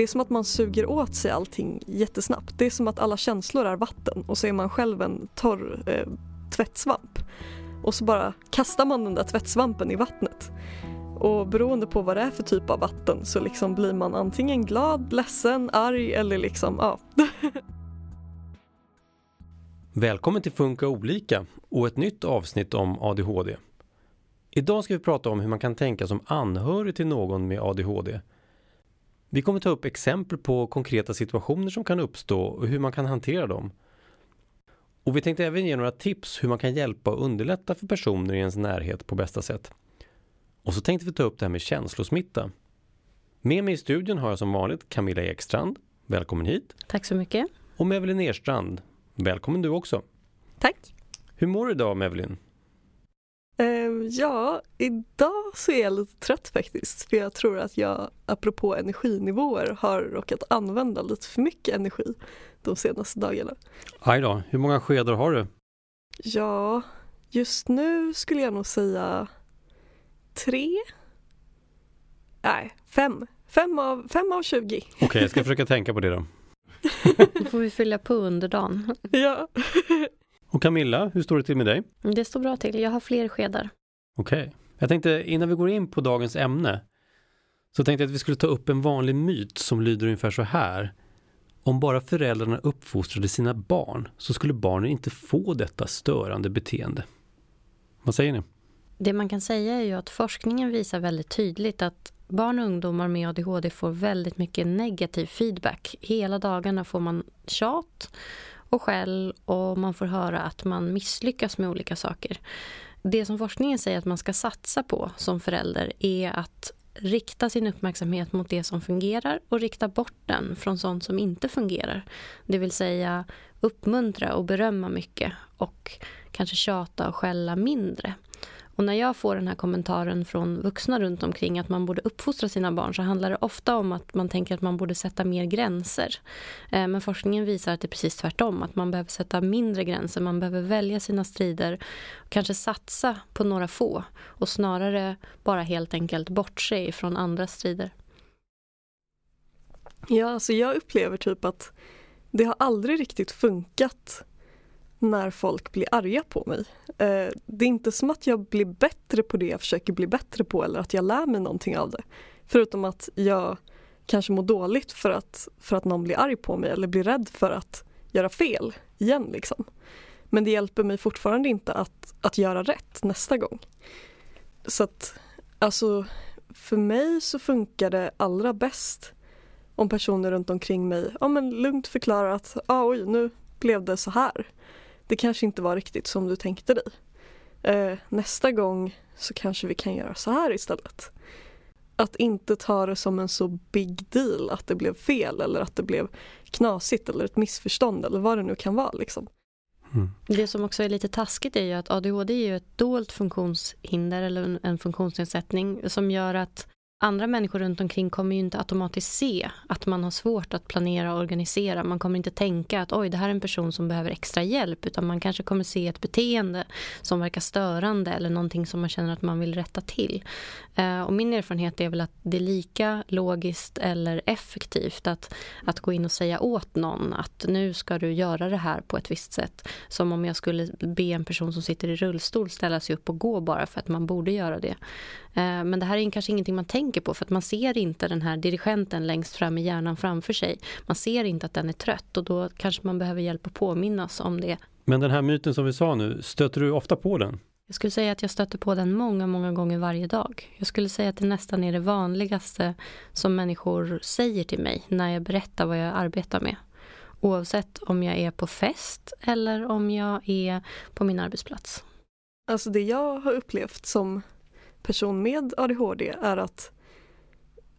det är som att man suger åt sig allting jättesnabbt. Det är som att alla känslor är vatten och så är man själv en torr eh, tvättsvamp. Och så bara kastar man den där tvättsvampen i vattnet. Och beroende på vad det är för typ av vatten så liksom blir man antingen glad, ledsen, arg eller liksom, ja. Välkommen till Funka olika och ett nytt avsnitt om ADHD. Idag ska vi prata om hur man kan tänka som anhörig till någon med ADHD. Vi kommer ta upp exempel på konkreta situationer som kan uppstå och hur man kan hantera dem. Och vi tänkte även ge några tips hur man kan hjälpa och underlätta för personer i ens närhet på bästa sätt. Och så tänkte vi ta upp det här med känslosmitta. Med mig i studion har jag som vanligt Camilla Ekstrand. Välkommen hit. Tack så mycket. Och Mevelin Erstrand. Välkommen du också. Tack. Hur mår du idag Mevelin? Uh, ja, idag så är jag lite trött faktiskt. För jag tror att jag, apropå energinivåer, har råkat använda lite för mycket energi de senaste dagarna. Aj då, hur många skedar har du? Ja, just nu skulle jag nog säga tre? Nej, fem. Fem av, fem av 20. Okej, okay, jag ska försöka tänka på det då. Då får vi fylla på under dagen. Ja. Och Camilla, hur står det till med dig? Det står bra till. Jag har fler skedar. Okej. Okay. Jag tänkte innan vi går in på dagens ämne så tänkte jag att vi skulle ta upp en vanlig myt som lyder ungefär så här. Om bara föräldrarna uppfostrade sina barn så skulle barnen inte få detta störande beteende. Vad säger ni? Det man kan säga är ju att forskningen visar väldigt tydligt att barn och ungdomar med ADHD får väldigt mycket negativ feedback. Hela dagarna får man tjat och skäll och man får höra att man misslyckas med olika saker. Det som forskningen säger att man ska satsa på som förälder är att rikta sin uppmärksamhet mot det som fungerar och rikta bort den från sånt som inte fungerar. Det vill säga uppmuntra och berömma mycket och kanske tjata och skälla mindre. Och när jag får den här kommentaren från vuxna runt omkring att man borde uppfostra sina barn så handlar det ofta om att man tänker att man borde sätta mer gränser. Eh, men forskningen visar att det är precis tvärtom, att man behöver sätta mindre gränser, man behöver välja sina strider, kanske satsa på några få och snarare bara helt enkelt bortse ifrån andra strider. Ja, alltså jag upplever typ att det har aldrig riktigt funkat när folk blir arga på mig. Eh, det är inte som att jag blir bättre på det jag försöker bli bättre på eller att jag lär mig någonting av det. Förutom att jag kanske mår dåligt för att, för att någon blir arg på mig eller blir rädd för att göra fel igen. Liksom. Men det hjälper mig fortfarande inte att, att göra rätt nästa gång. Så att, alltså, för mig så funkar det allra bäst om personer runt omkring mig ja, men lugnt förklarar att ah, oj, nu blev det så här det kanske inte var riktigt som du tänkte dig. Eh, nästa gång så kanske vi kan göra så här istället. Att inte ta det som en så big deal att det blev fel eller att det blev knasigt eller ett missförstånd eller vad det nu kan vara. Liksom. Mm. Det som också är lite taskigt är ju att ADHD är ju ett dolt funktionshinder eller en funktionsnedsättning som gör att andra människor runt omkring kommer ju inte automatiskt se att man har svårt att planera och organisera. Man kommer inte tänka att oj, det här är en person som behöver extra hjälp utan man kanske kommer se ett beteende som verkar störande eller någonting som man känner att man vill rätta till. Eh, och min erfarenhet är väl att det är lika logiskt eller effektivt att, att gå in och säga åt någon att nu ska du göra det här på ett visst sätt. Som om jag skulle be en person som sitter i rullstol ställa sig upp och gå bara för att man borde göra det. Eh, men det här är kanske ingenting man tänker på för att man ser inte den här dirigenten längst fram i hjärnan framför sig. Man ser inte att den är trött och då kanske man behöver hjälp att påminnas om det. Men den här myten som vi sa nu, stöter du ofta på den? Jag skulle säga att jag stöter på den många, många gånger varje dag. Jag skulle säga att det nästan är det vanligaste som människor säger till mig när jag berättar vad jag arbetar med. Oavsett om jag är på fest eller om jag är på min arbetsplats. Alltså det jag har upplevt som person med ADHD är att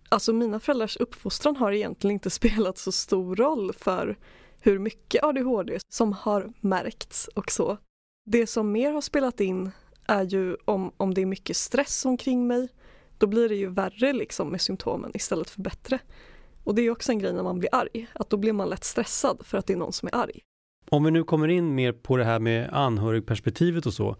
alltså mina föräldrars uppfostran har egentligen inte spelat så stor roll för hur mycket ADHD som har märkts och så. Det som mer har spelat in är ju om, om det är mycket stress omkring mig, då blir det ju värre liksom med symptomen istället för bättre. Och det är också en grej när man blir arg, att då blir man lätt stressad för att det är någon som är arg. Om vi nu kommer in mer på det här med anhörigperspektivet och så,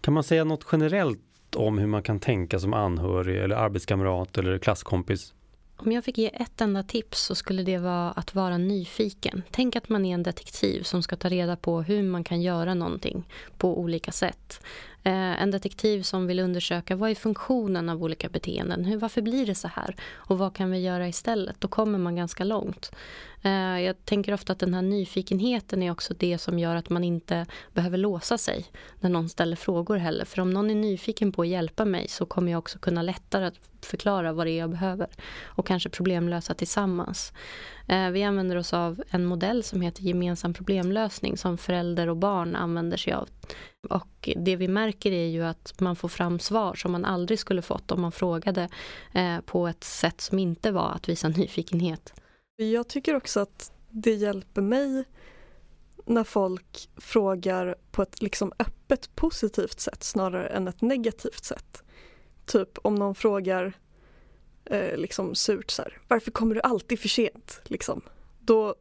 kan man säga något generellt om hur man kan tänka som anhörig eller arbetskamrat eller klasskompis? Om jag fick ge ett enda tips så skulle det vara att vara nyfiken. Tänk att man är en detektiv som ska ta reda på hur man kan göra någonting på olika sätt. Eh, en detektiv som vill undersöka vad är funktionen av olika beteenden. Hur, varför blir det så här? Och vad kan vi göra istället? Då kommer man ganska långt. Eh, jag tänker ofta att den här nyfikenheten är också det som gör att man inte behöver låsa sig när någon ställer frågor heller. För om någon är nyfiken på att hjälpa mig så kommer jag också kunna lättare att förklara vad det är jag behöver och kanske problemlösa tillsammans. Eh, vi använder oss av en modell som heter gemensam problemlösning som förälder och barn använder sig av. Och det vi märker är ju att man får fram svar som man aldrig skulle fått om man frågade eh, på ett sätt som inte var att visa nyfikenhet. Jag tycker också att det hjälper mig när folk frågar på ett liksom öppet positivt sätt snarare än ett negativt sätt. Typ om någon frågar eh, liksom surt så här, varför kommer du alltid för sent? Liksom. Då,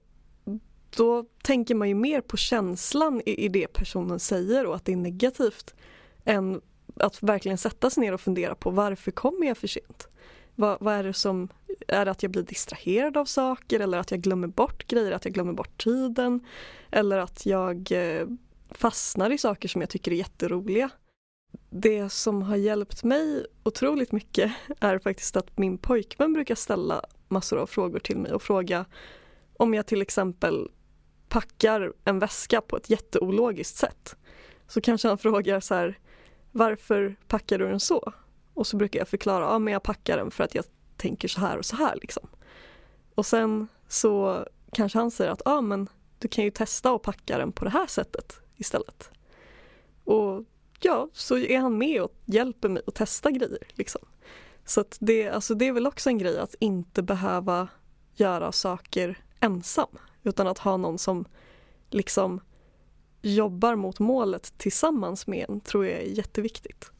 då tänker man ju mer på känslan i, i det personen säger och att det är negativt än att verkligen sätta sig ner och fundera på varför kommer jag för sent? Vad, vad, är det som, är det att jag blir distraherad av saker eller att jag glömmer bort grejer, att jag glömmer bort tiden? Eller att jag eh, fastnar i saker som jag tycker är jätteroliga? Det som har hjälpt mig otroligt mycket är faktiskt att min pojkvän brukar ställa massor av frågor till mig och fråga om jag till exempel packar en väska på ett jätteologiskt sätt. Så kanske han frågar så här, varför packar du den så? Och så brukar jag förklara, ja men jag packar den för att jag tänker så här och så här liksom. Och sen så kanske han säger att, ja men du kan ju testa att packa den på det här sättet istället. Och ja, så är han med och hjälper mig att testa grejer liksom. Så att det, alltså det är väl också en grej att inte behöva göra saker ensam utan att ha någon som liksom jobbar mot målet tillsammans med en tror jag är jätteviktigt.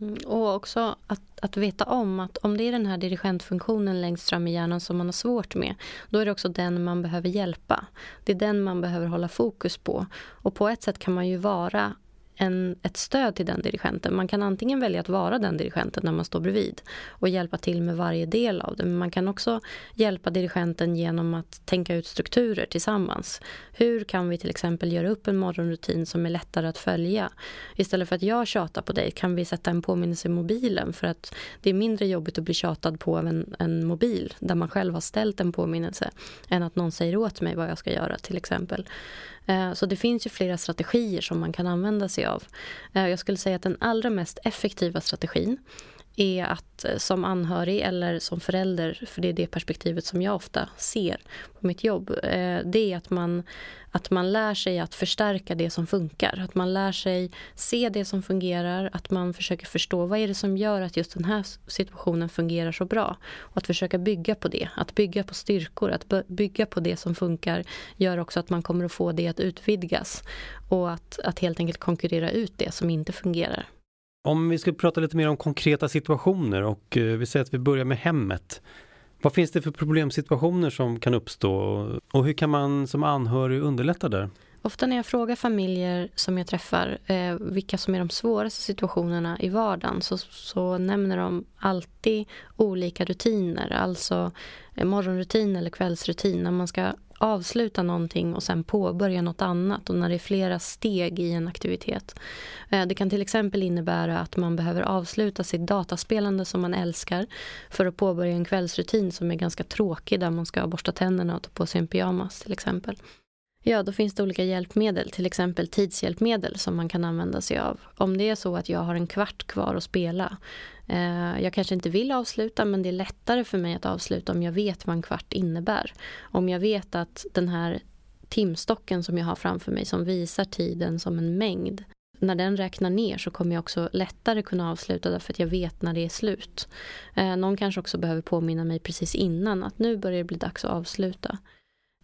Mm, och också att, att veta om att om det är den här dirigentfunktionen längst fram i hjärnan som man har svårt med, då är det också den man behöver hjälpa. Det är den man behöver hålla fokus på. Och på ett sätt kan man ju vara en, ett stöd till den dirigenten. Man kan antingen välja att vara den dirigenten när man står bredvid och hjälpa till med varje del av det. Men man kan också hjälpa dirigenten genom att tänka ut strukturer tillsammans. Hur kan vi till exempel göra upp en morgonrutin som är lättare att följa? Istället för att jag tjatar på dig kan vi sätta en påminnelse i mobilen för att det är mindre jobbigt att bli tjatad på av en, en mobil där man själv har ställt en påminnelse än att någon säger åt mig vad jag ska göra till exempel. Eh, så det finns ju flera strategier som man kan använda sig av. Eh, jag skulle säga att den allra mest effektiva strategin är att eh, som anhörig eller som förälder, för det är det perspektivet som jag ofta ser på mitt jobb, eh, det är att man, att man lär sig att förstärka det som funkar. Att man lär sig se det som fungerar, att man försöker förstå vad är det som gör att just den här situationen fungerar så bra. Och att försöka bygga på det, att bygga på styrkor, att bygga på det som funkar gör också att man kommer att få det att utvidgas och att, att helt enkelt konkurrera ut det som inte fungerar. Om vi ska prata lite mer om konkreta situationer och eh, vi säger att vi börjar med hemmet. Vad finns det för problemsituationer som kan uppstå och hur kan man som anhörig underlätta där? Ofta när jag frågar familjer som jag träffar eh, vilka som är de svåraste situationerna i vardagen så, så nämner de alltid olika rutiner. Alltså eh, morgonrutin eller kvällsrutin när man ska avsluta någonting och sen påbörja något annat och när det är flera steg i en aktivitet. Eh, det kan till exempel innebära att man behöver avsluta sitt dataspelande som man älskar för att påbörja en kvällsrutin som är ganska tråkig där man ska borsta tänderna och ta på sig en pyjamas till exempel. Ja, då finns det olika hjälpmedel, till exempel tidshjälpmedel som man kan använda sig av. Om det är så att jag har en kvart kvar att spela, eh, jag kanske inte vill avsluta men det är lättare för mig att avsluta om jag vet vad en kvart innebär. Om jag vet att den här timstocken som jag har framför mig som visar tiden som en mängd, när den räknar ner så kommer jag också lättare kunna avsluta därför att jag vet när det är slut. Eh, någon kanske också behöver påminna mig precis innan att nu börjar det bli dags att avsluta.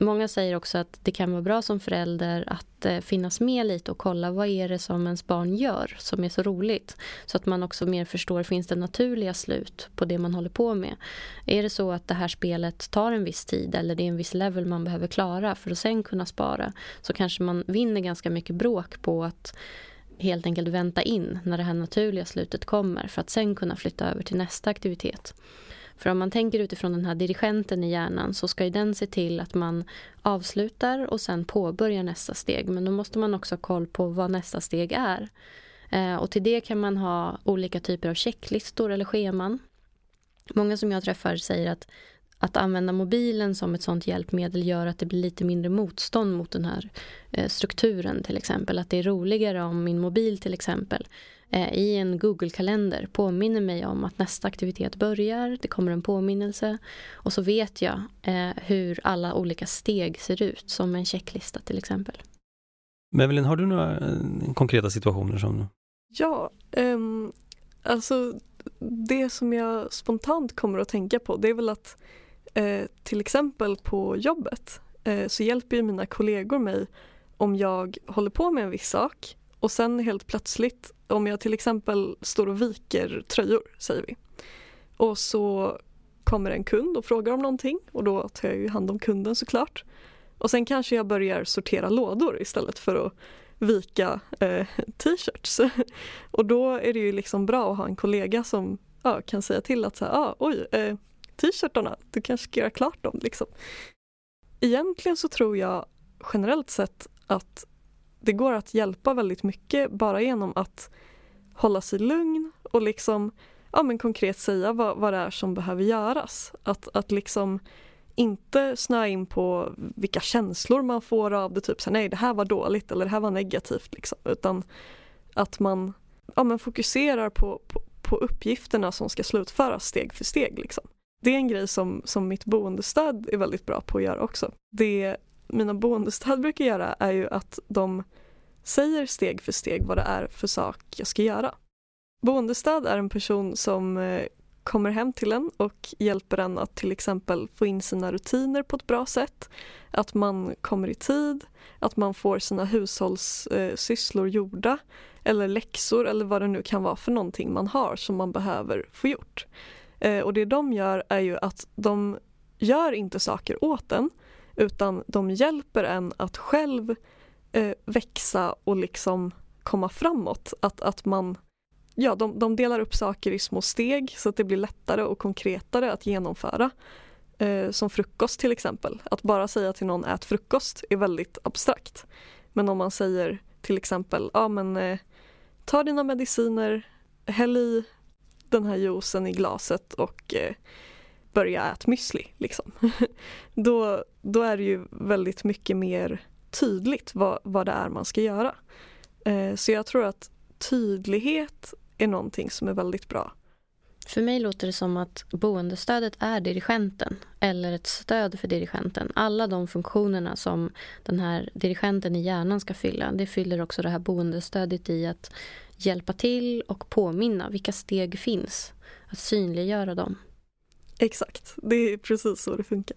Många säger också att det kan vara bra som förälder att eh, finnas med lite och kolla vad är det som ens barn gör som är så roligt. Så att man också mer förstår, finns det naturliga slut på det man håller på med? Är det så att det här spelet tar en viss tid eller det är en viss level man behöver klara för att sen kunna spara så kanske man vinner ganska mycket bråk på att helt enkelt vänta in när det här naturliga slutet kommer för att sen kunna flytta över till nästa aktivitet. För om man tänker utifrån den här dirigenten i hjärnan så ska ju den se till att man avslutar och sen påbörjar nästa steg. Men då måste man också ha koll på vad nästa steg är. Eh, och till det kan man ha olika typer av checklistor eller scheman. Många som jag träffar säger att att använda mobilen som ett sånt hjälpmedel gör att det blir lite mindre motstånd mot den här eh, strukturen till exempel. Att det är roligare om min mobil till exempel eh, i en Google-kalender påminner mig om att nästa aktivitet börjar, det kommer en påminnelse och så vet jag eh, hur alla olika steg ser ut som en checklista till exempel. Men Evelyn, har du några konkreta situationer som... Ja, um, alltså det som jag spontant kommer att tänka på det är väl att Eh, till exempel på jobbet eh, så hjälper ju mina kollegor mig om jag håller på med en viss sak och sen helt plötsligt om jag till exempel står och viker tröjor, säger vi. Och så kommer en kund och frågar om någonting och då tar jag ju hand om kunden såklart. Och sen kanske jag börjar sortera lådor istället för att vika eh, t-shirts. och då är det ju liksom bra att ha en kollega som ja, kan säga till att så här, ah, oj, eh, t-shirtarna, du kanske ska göra klart dem. Liksom. Egentligen så tror jag generellt sett att det går att hjälpa väldigt mycket bara genom att hålla sig lugn och liksom ja, men konkret säga vad, vad det är som behöver göras. Att, att liksom inte snöa in på vilka känslor man får av det, typ så nej det här var dåligt eller det här var negativt liksom, utan att man ja, men fokuserar på, på, på uppgifterna som ska slutföras steg för steg. Liksom. Det är en grej som, som mitt boendestöd är väldigt bra på att göra också. Det mina boendestöd brukar göra är ju att de säger steg för steg vad det är för sak jag ska göra. Boendestöd är en person som eh, kommer hem till en och hjälper en att till exempel få in sina rutiner på ett bra sätt. Att man kommer i tid, att man får sina hushållssysslor eh, gjorda eller läxor eller vad det nu kan vara för någonting man har som man behöver få gjort. Eh, och det de gör är ju att de gör inte saker åt en utan de hjälper en att själv eh, växa och liksom komma framåt. Att, att man, ja, de, de delar upp saker i små steg så att det blir lättare och konkretare att genomföra. Eh, som frukost till exempel. Att bara säga till någon ät frukost är väldigt abstrakt. Men om man säger till exempel, ja men eh, ta dina mediciner, häll i den här juicen i glaset och eh, börja äta müsli. Liksom. då, då är det ju väldigt mycket mer tydligt vad, vad det är man ska göra. Eh, så jag tror att tydlighet är någonting som är väldigt bra. För mig låter det som att boendestödet är dirigenten eller ett stöd för dirigenten. Alla de funktionerna som den här dirigenten i hjärnan ska fylla, det fyller också det här boendestödet i att hjälpa till och påminna vilka steg finns. Att synliggöra dem. Exakt, det är precis så det funkar.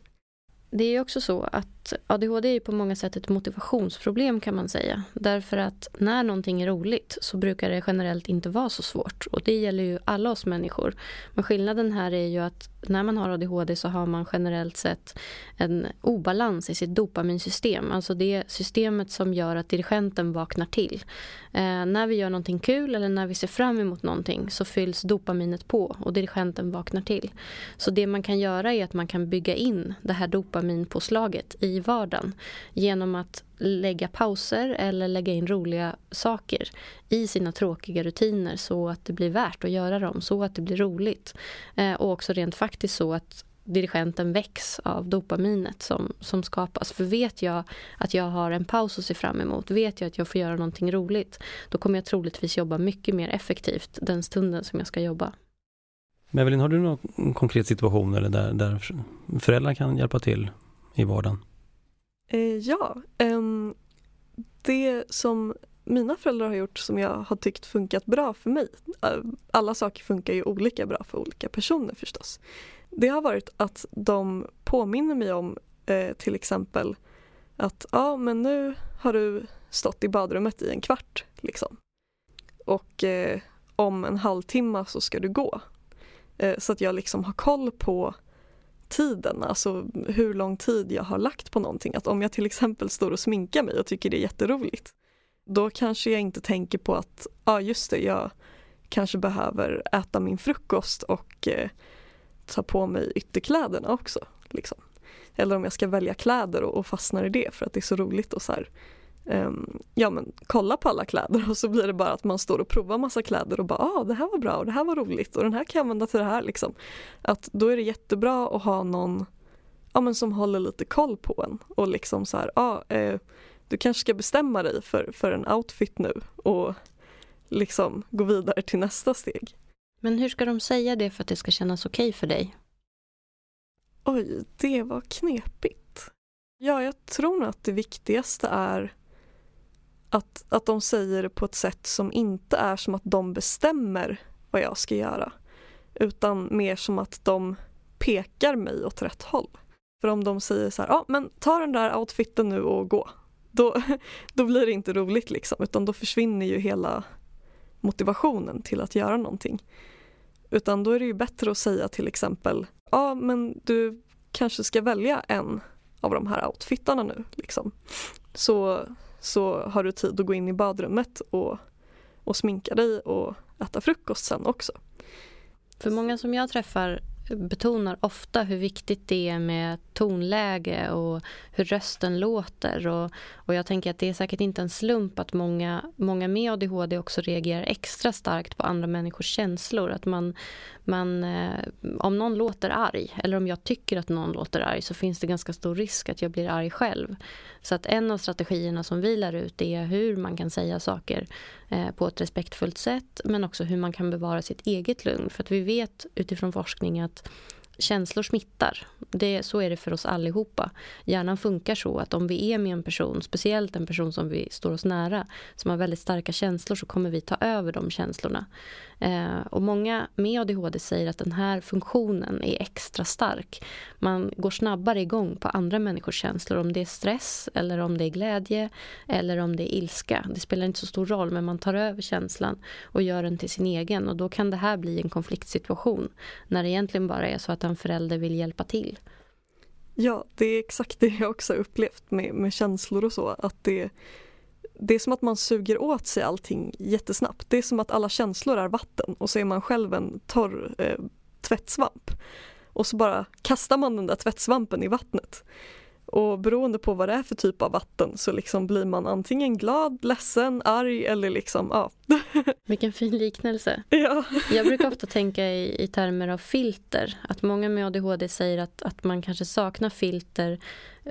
Det är också så att ADHD är på många sätt ett motivationsproblem kan man säga. Därför att när någonting är roligt så brukar det generellt inte vara så svårt. Och det gäller ju alla oss människor. Men skillnaden här är ju att när man har ADHD så har man generellt sett en obalans i sitt dopaminsystem. Alltså det systemet som gör att dirigenten vaknar till. Eh, när vi gör någonting kul eller när vi ser fram emot någonting så fylls dopaminet på och dirigenten vaknar till. Så det man kan göra är att man kan bygga in det här dopaminet dopaminpåslaget i vardagen genom att lägga pauser eller lägga in roliga saker i sina tråkiga rutiner så att det blir värt att göra dem, så att det blir roligt. Eh, och också rent faktiskt så att dirigenten väcks av dopaminet som, som skapas. För vet jag att jag har en paus att se fram emot, vet jag att jag får göra någonting roligt, då kommer jag troligtvis jobba mycket mer effektivt den stunden som jag ska jobba. Men har du någon konkret situation eller där, där föräldrar kan hjälpa till i vardagen? Eh, ja, ehm, det som mina föräldrar har gjort som jag har tyckt funkat bra för mig. Eh, alla saker funkar ju olika bra för olika personer förstås. Det har varit att de påminner mig om eh, till exempel att ja men nu har du stått i badrummet i en kvart liksom. Och eh, om en halvtimme så ska du gå. Eh, så att jag liksom har koll på tiden, alltså hur lång tid jag har lagt på någonting. Att om jag till exempel står och sminkar mig och tycker det är jätteroligt, då kanske jag inte tänker på att, ja ah, just det, jag kanske behöver äta min frukost och eh, ta på mig ytterkläderna också. Liksom. Eller om jag ska välja kläder och, och fastnar i det för att det är så roligt och så här, ja men kolla på alla kläder och så blir det bara att man står och provar massa kläder och bara ah, det här var bra och det här var roligt och den här kan jag använda till det här liksom. Att då är det jättebra att ha någon ja, men som håller lite koll på en och liksom så här, ah, eh, du kanske ska bestämma dig för, för en outfit nu och liksom gå vidare till nästa steg. Men hur ska de säga det för att det ska kännas okej okay för dig? Oj, det var knepigt. Ja, jag tror nog att det viktigaste är att, att de säger det på ett sätt som inte är som att de bestämmer vad jag ska göra. Utan mer som att de pekar mig åt rätt håll. För om de säger så här, ja men ta den där outfiten nu och gå. Då, då blir det inte roligt liksom, utan då försvinner ju hela motivationen till att göra någonting. Utan då är det ju bättre att säga till exempel, ja men du kanske ska välja en av de här outfitarna nu. Liksom. Så, så har du tid att gå in i badrummet och, och sminka dig och äta frukost sen också. För många som jag träffar betonar ofta hur viktigt det är med tonläge och hur rösten låter. Och, och jag tänker att det är säkert inte en slump att många, många med ADHD också reagerar extra starkt på andra människors känslor. Att man, man, eh, om någon låter arg, eller om jag tycker att någon låter arg så finns det ganska stor risk att jag blir arg själv. Så att en av strategierna som vi lär ut är hur man kan säga saker Eh, på ett respektfullt sätt men också hur man kan bevara sitt eget lugn. För att vi vet utifrån forskning att känslor smittar. Det, så är det för oss allihopa. Hjärnan funkar så att om vi är med en person, speciellt en person som vi står oss nära, som har väldigt starka känslor så kommer vi ta över de känslorna. Eh, och många med ADHD säger att den här funktionen är extra stark. Man går snabbare igång på andra människors känslor. Om det är stress, eller om det är glädje, eller om det är ilska. Det spelar inte så stor roll, men man tar över känslan och gör den till sin egen. Och då kan det här bli en konfliktsituation. När det egentligen bara är så att en förälder vill hjälpa till. Ja, det är exakt det jag också upplevt med, med känslor och så. Att det det är som att man suger åt sig allting jättesnabbt. Det är som att alla känslor är vatten och så är man själv en torr eh, tvättsvamp. Och så bara kastar man den där tvättsvampen i vattnet. Och beroende på vad det är för typ av vatten så liksom blir man antingen glad, ledsen, arg eller liksom, ja. Vilken fin liknelse. Ja. Jag brukar ofta tänka i, i termer av filter. Att många med ADHD säger att, att man kanske saknar filter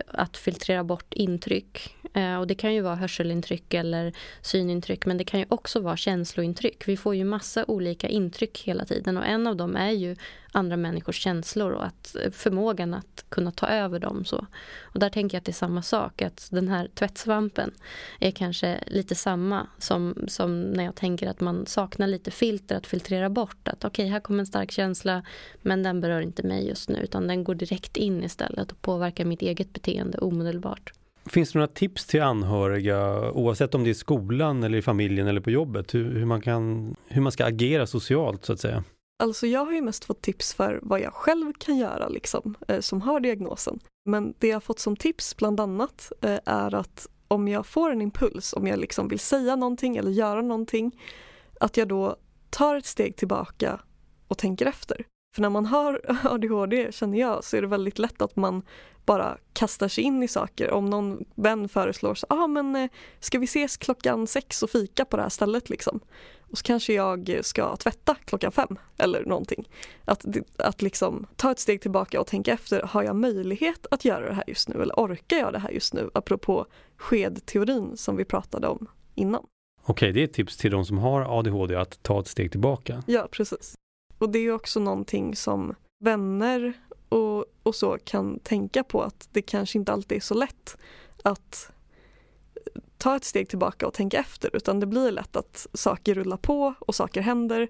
att filtrera bort intryck. Eh, och det kan ju vara hörselintryck eller synintryck men det kan ju också vara känslointryck. Vi får ju massa olika intryck hela tiden och en av dem är ju andra människors känslor och att eh, förmågan att kunna ta över dem. Så. Och där tänker jag att det är samma sak, att den här tvättsvampen är kanske lite samma som, som när jag tänker att man saknar lite filter att filtrera bort. Att okej, okay, här kommer en stark känsla men den berör inte mig just nu utan den går direkt in istället och påverkar mitt eget beteende omedelbart. Finns det några tips till anhöriga oavsett om det är i skolan eller i familjen eller på jobbet hur, hur, man, kan, hur man ska agera socialt så att säga? Alltså jag har ju mest fått tips för vad jag själv kan göra liksom, eh, som har diagnosen. Men det jag fått som tips bland annat eh, är att om jag får en impuls, om jag liksom vill säga någonting eller göra någonting, att jag då tar ett steg tillbaka och tänker efter. För när man har ADHD känner jag så är det väldigt lätt att man bara kastar sig in i saker. Om någon vän föreslår så, ah, men eh, ska vi ses klockan sex och fika på det här stället liksom? Och så kanske jag ska tvätta klockan fem eller någonting. Att, att liksom ta ett steg tillbaka och tänka efter, har jag möjlighet att göra det här just nu eller orkar jag det här just nu? Apropå skedteorin som vi pratade om innan. Okej, det är ett tips till de som har ADHD att ta ett steg tillbaka. Ja, precis. Och det är också någonting som vänner och, och så kan tänka på att det kanske inte alltid är så lätt att ta ett steg tillbaka och tänka efter utan det blir lätt att saker rullar på och saker händer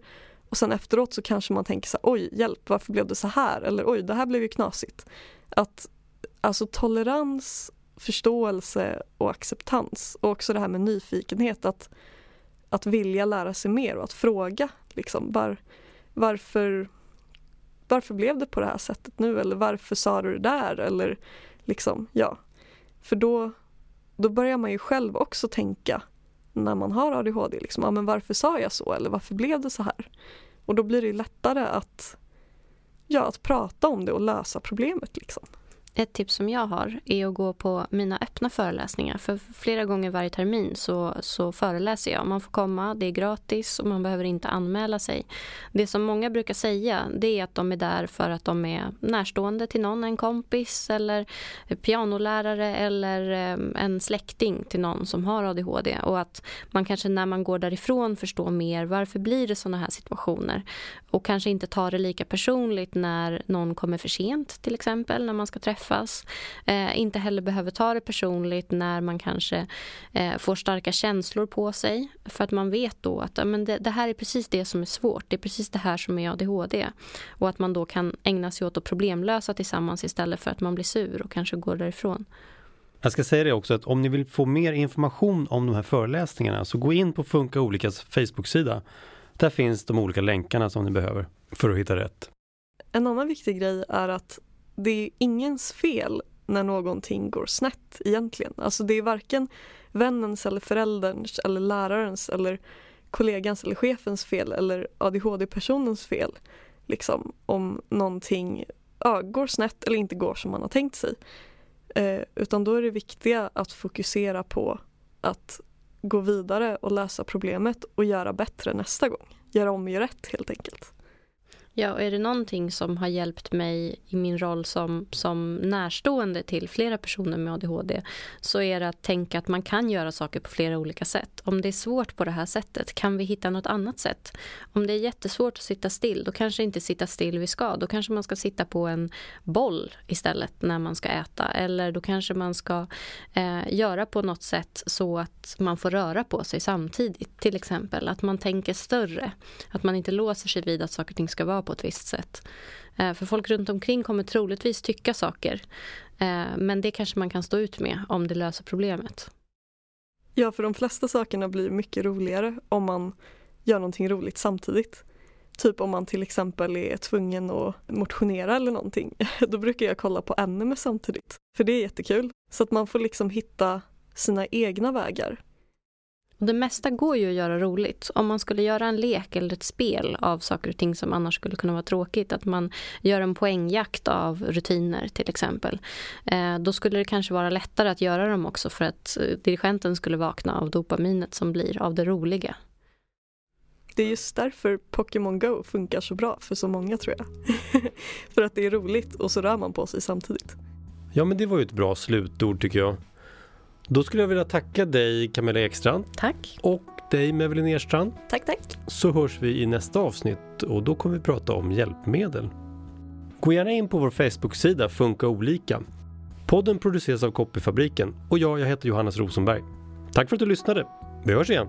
och sen efteråt så kanske man tänker så här, oj hjälp varför blev det så här eller oj det här blev ju knasigt. Att alltså tolerans, förståelse och acceptans och också det här med nyfikenhet att, att vilja lära sig mer och att fråga liksom var, varför varför blev det på det här sättet nu eller varför sa du det där eller liksom ja. För då, då börjar man ju själv också tänka när man har ADHD, liksom, ja, men varför sa jag så eller varför blev det så här? Och då blir det lättare att, ja, att prata om det och lösa problemet. Liksom. Ett tips som jag har är att gå på mina öppna föreläsningar. För flera gånger varje termin så, så föreläser jag. Man får komma, det är gratis och man behöver inte anmäla sig. Det som många brukar säga det är att de är där för att de är närstående till någon, en kompis eller pianolärare eller ehm, en släkting till någon som har ADHD. Och att man kanske när man går därifrån förstår mer varför blir det sådana här situationer. Och kanske inte tar det lika personligt när någon kommer för sent till exempel, när man ska träffa träffas. Eh, inte heller behöver ta det personligt när man kanske eh, får starka känslor på sig. För att man vet då att men det, det, här är precis det som är svårt. Det är precis det här som är ADHD. Och att man då kan ägna sig åt att problemlösa tillsammans istället för att man blir sur och kanske går därifrån. Jag ska säga det också att om ni vill få mer information om de här föreläsningarna så gå in på Funka Olikas Facebook-sida. Där finns de olika länkarna som ni behöver för att hitta rätt. En annan viktig grej är att det är ingens fel när någonting går snett egentligen. Alltså det är varken vännens eller förälderns eller lärarens eller kollegans eller chefens fel eller ADHD-personens fel. Liksom om någonting ja, går snett eller inte går som man har tänkt sig. Eh, utan då är det viktiga att fokusera på att gå vidare och lösa problemet och göra bättre nästa gång. Göra om och göra rätt helt enkelt. Ja, och är det någonting som har hjälpt mig i min roll som, som närstående till flera personer med ADHD så är det att tänka att man kan göra saker på flera olika sätt. Om det är svårt på det här sättet, kan vi hitta något annat sätt? Om det är jättesvårt att sitta still, då kanske inte sitta still vi ska. Då kanske man ska sitta på en boll istället när man ska äta. Eller då kanske man ska eh, göra på något sätt så att man får röra på sig samtidigt. Till exempel att man tänker större. Att man inte låser sig vid att saker och ting ska vara på ett visst sätt. Eh, för folk runt omkring kommer troligtvis tycka saker. Eh, men det kanske man kan stå ut med om det löser problemet. Ja, för de flesta sakerna blir mycket roligare om man gör någonting roligt samtidigt. Typ om man till exempel är tvungen att motionera eller någonting. Då brukar jag kolla på anime samtidigt. För det är jättekul. Så att man får liksom hitta sina egna vägar. Och det mesta går ju att göra roligt. Om man skulle göra en lek eller ett spel av saker och ting som annars skulle kunna vara tråkigt, att man gör en poängjakt av rutiner till exempel, eh, då skulle det kanske vara lättare att göra dem också för att eh, dirigenten skulle vakna av dopaminet som blir av det roliga. Det är just därför Pokémon Go funkar så bra för så många tror jag. för att det är roligt och så rör man på sig samtidigt. Ja men det var ju ett bra slutord tycker jag. Då skulle jag vilja tacka dig Camilla Ekstrand. Tack. Och dig Mevelin Erstrand. Tack, tack. Så hörs vi i nästa avsnitt och då kommer vi prata om hjälpmedel. Gå gärna in på vår Facebook-sida Funka olika. Podden produceras av Copyfabriken och jag, jag heter Johannes Rosenberg. Tack för att du lyssnade. Vi hörs igen.